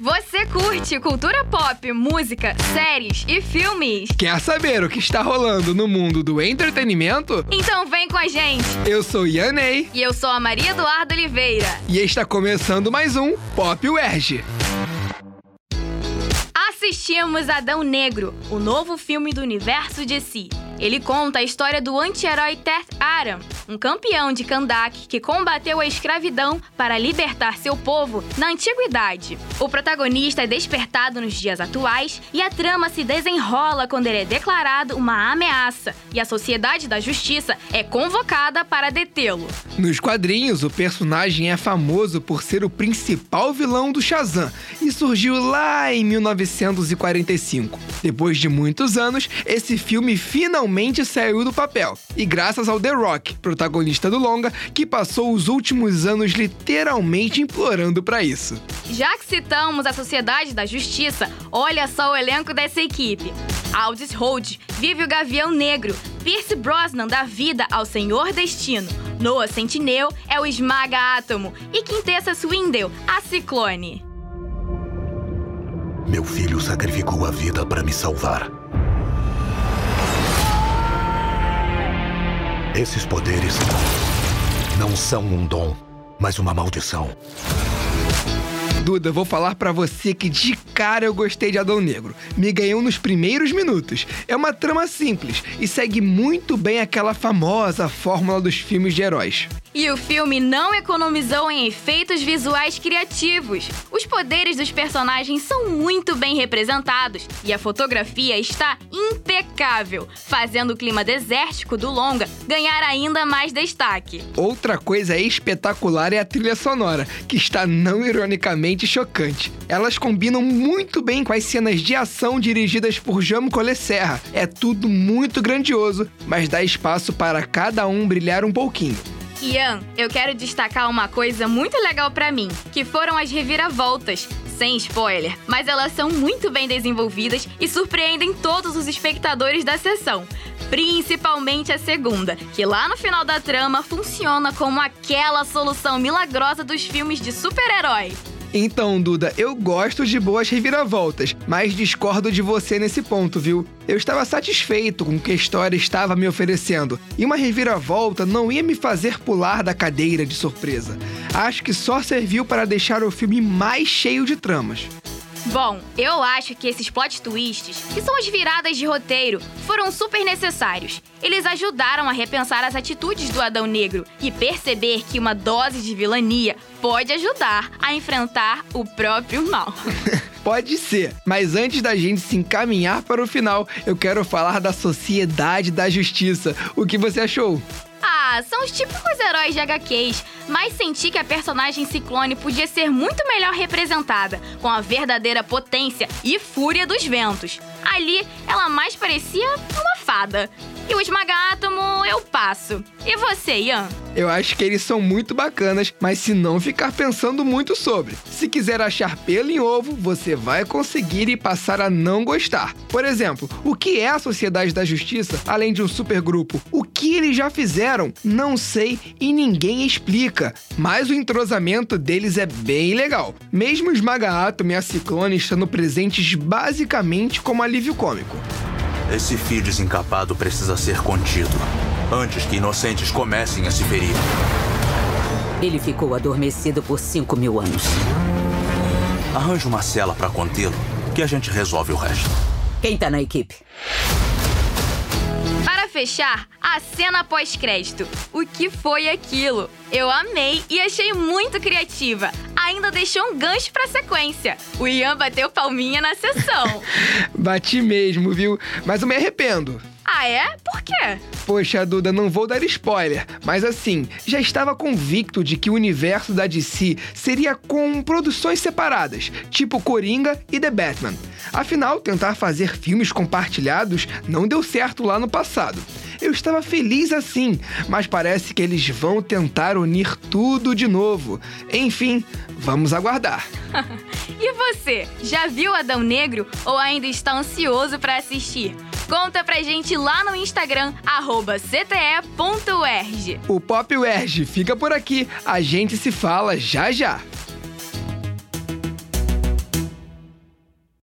Você curte cultura pop, música, séries e filmes? Quer saber o que está rolando no mundo do entretenimento? Então vem com a gente! Eu sou Yanei. E eu sou a Maria Eduardo Oliveira. E está começando mais um Pop UERJ. Assistimos Adão Negro, o novo filme do universo de si. Ele conta a história do anti-herói Teth Aram, um campeão de Kandak que combateu a escravidão para libertar seu povo na antiguidade. O protagonista é despertado nos dias atuais e a trama se desenrola quando ele é declarado uma ameaça e a Sociedade da Justiça é convocada para detê-lo. Nos quadrinhos, o personagem é famoso por ser o principal vilão do Shazam e surgiu lá em 1945. Depois de muitos anos, esse filme finalmente saiu do papel. E graças ao The Rock, protagonista do longa, que passou os últimos anos literalmente implorando para isso. Já que citamos a Sociedade da Justiça, olha só o elenco dessa equipe. Aldis Hold vive o Gavião Negro, Pierce Brosnan dá vida ao Senhor Destino, Noah Sentinel é o Esmaga Átomo e Quintessa Swindle, a Ciclone. Meu filho sacrificou a vida para me salvar. Esses poderes não são um dom, mas uma maldição. Duda, vou falar para você que de cara eu gostei de Adão Negro. Me ganhou nos primeiros minutos. É uma trama simples e segue muito bem aquela famosa fórmula dos filmes de heróis. E o filme não economizou em efeitos visuais criativos. Os poderes dos personagens são muito bem representados e a fotografia está impecável, fazendo o clima desértico do longa ganhar ainda mais destaque. Outra coisa espetacular é a trilha sonora, que está não ironicamente chocante. Elas combinam muito bem com as cenas de ação dirigidas por Jamo Cole Serra. É tudo muito grandioso, mas dá espaço para cada um brilhar um pouquinho. Ian, eu quero destacar uma coisa muito legal para mim, que foram as reviravoltas. Sem spoiler, mas elas são muito bem desenvolvidas e surpreendem todos os espectadores da sessão. Principalmente a segunda, que lá no final da trama funciona como aquela solução milagrosa dos filmes de super-herói. Então, Duda, eu gosto de boas reviravoltas, mas discordo de você nesse ponto, viu? Eu estava satisfeito com o que a história estava me oferecendo, e uma reviravolta não ia me fazer pular da cadeira de surpresa. Acho que só serviu para deixar o filme mais cheio de tramas. Bom, eu acho que esses plot twists, que são as viradas de roteiro, foram super necessários. Eles ajudaram a repensar as atitudes do Adão Negro e perceber que uma dose de vilania pode ajudar a enfrentar o próprio mal. Pode ser, mas antes da gente se encaminhar para o final, eu quero falar da Sociedade da Justiça. O que você achou? Ah, são os típicos heróis de HQs, mas senti que a personagem Ciclone podia ser muito melhor representada, com a verdadeira potência e fúria dos ventos. Ali, ela mais parecia uma fada. E o Esmaga Átomo eu passo. E você, Ian? Eu acho que eles são muito bacanas, mas se não ficar pensando muito sobre. Se quiser achar pelo em ovo, você vai conseguir e passar a não gostar. Por exemplo, o que é a Sociedade da Justiça, além de um supergrupo? O que eles já fizeram? Não sei e ninguém explica. Mas o entrosamento deles é bem legal. Mesmo Esmaga Átomo e a Ciclone estando presentes basicamente como alívio cômico. Esse fio desencapado precisa ser contido antes que inocentes comecem a se ferir. Ele ficou adormecido por 5 mil anos. Arranje uma cela para contê-lo, que a gente resolve o resto. Quem tá na equipe? Fechar, a cena pós-crédito. O que foi aquilo? Eu amei e achei muito criativa. Ainda deixou um gancho pra sequência. O Ian bateu palminha na sessão. Bati mesmo, viu? Mas eu me arrependo. Ah, é? Por quê? Poxa, Duda, não vou dar spoiler, mas assim, já estava convicto de que o universo da DC seria com produções separadas, tipo Coringa e The Batman. Afinal, tentar fazer filmes compartilhados não deu certo lá no passado. Eu estava feliz assim, mas parece que eles vão tentar unir tudo de novo. Enfim, vamos aguardar. e você, já viu Adão Negro ou ainda está ansioso para assistir? Conta pra gente lá no Instagram, cte.erg. O Pop UERJ fica por aqui. A gente se fala já já.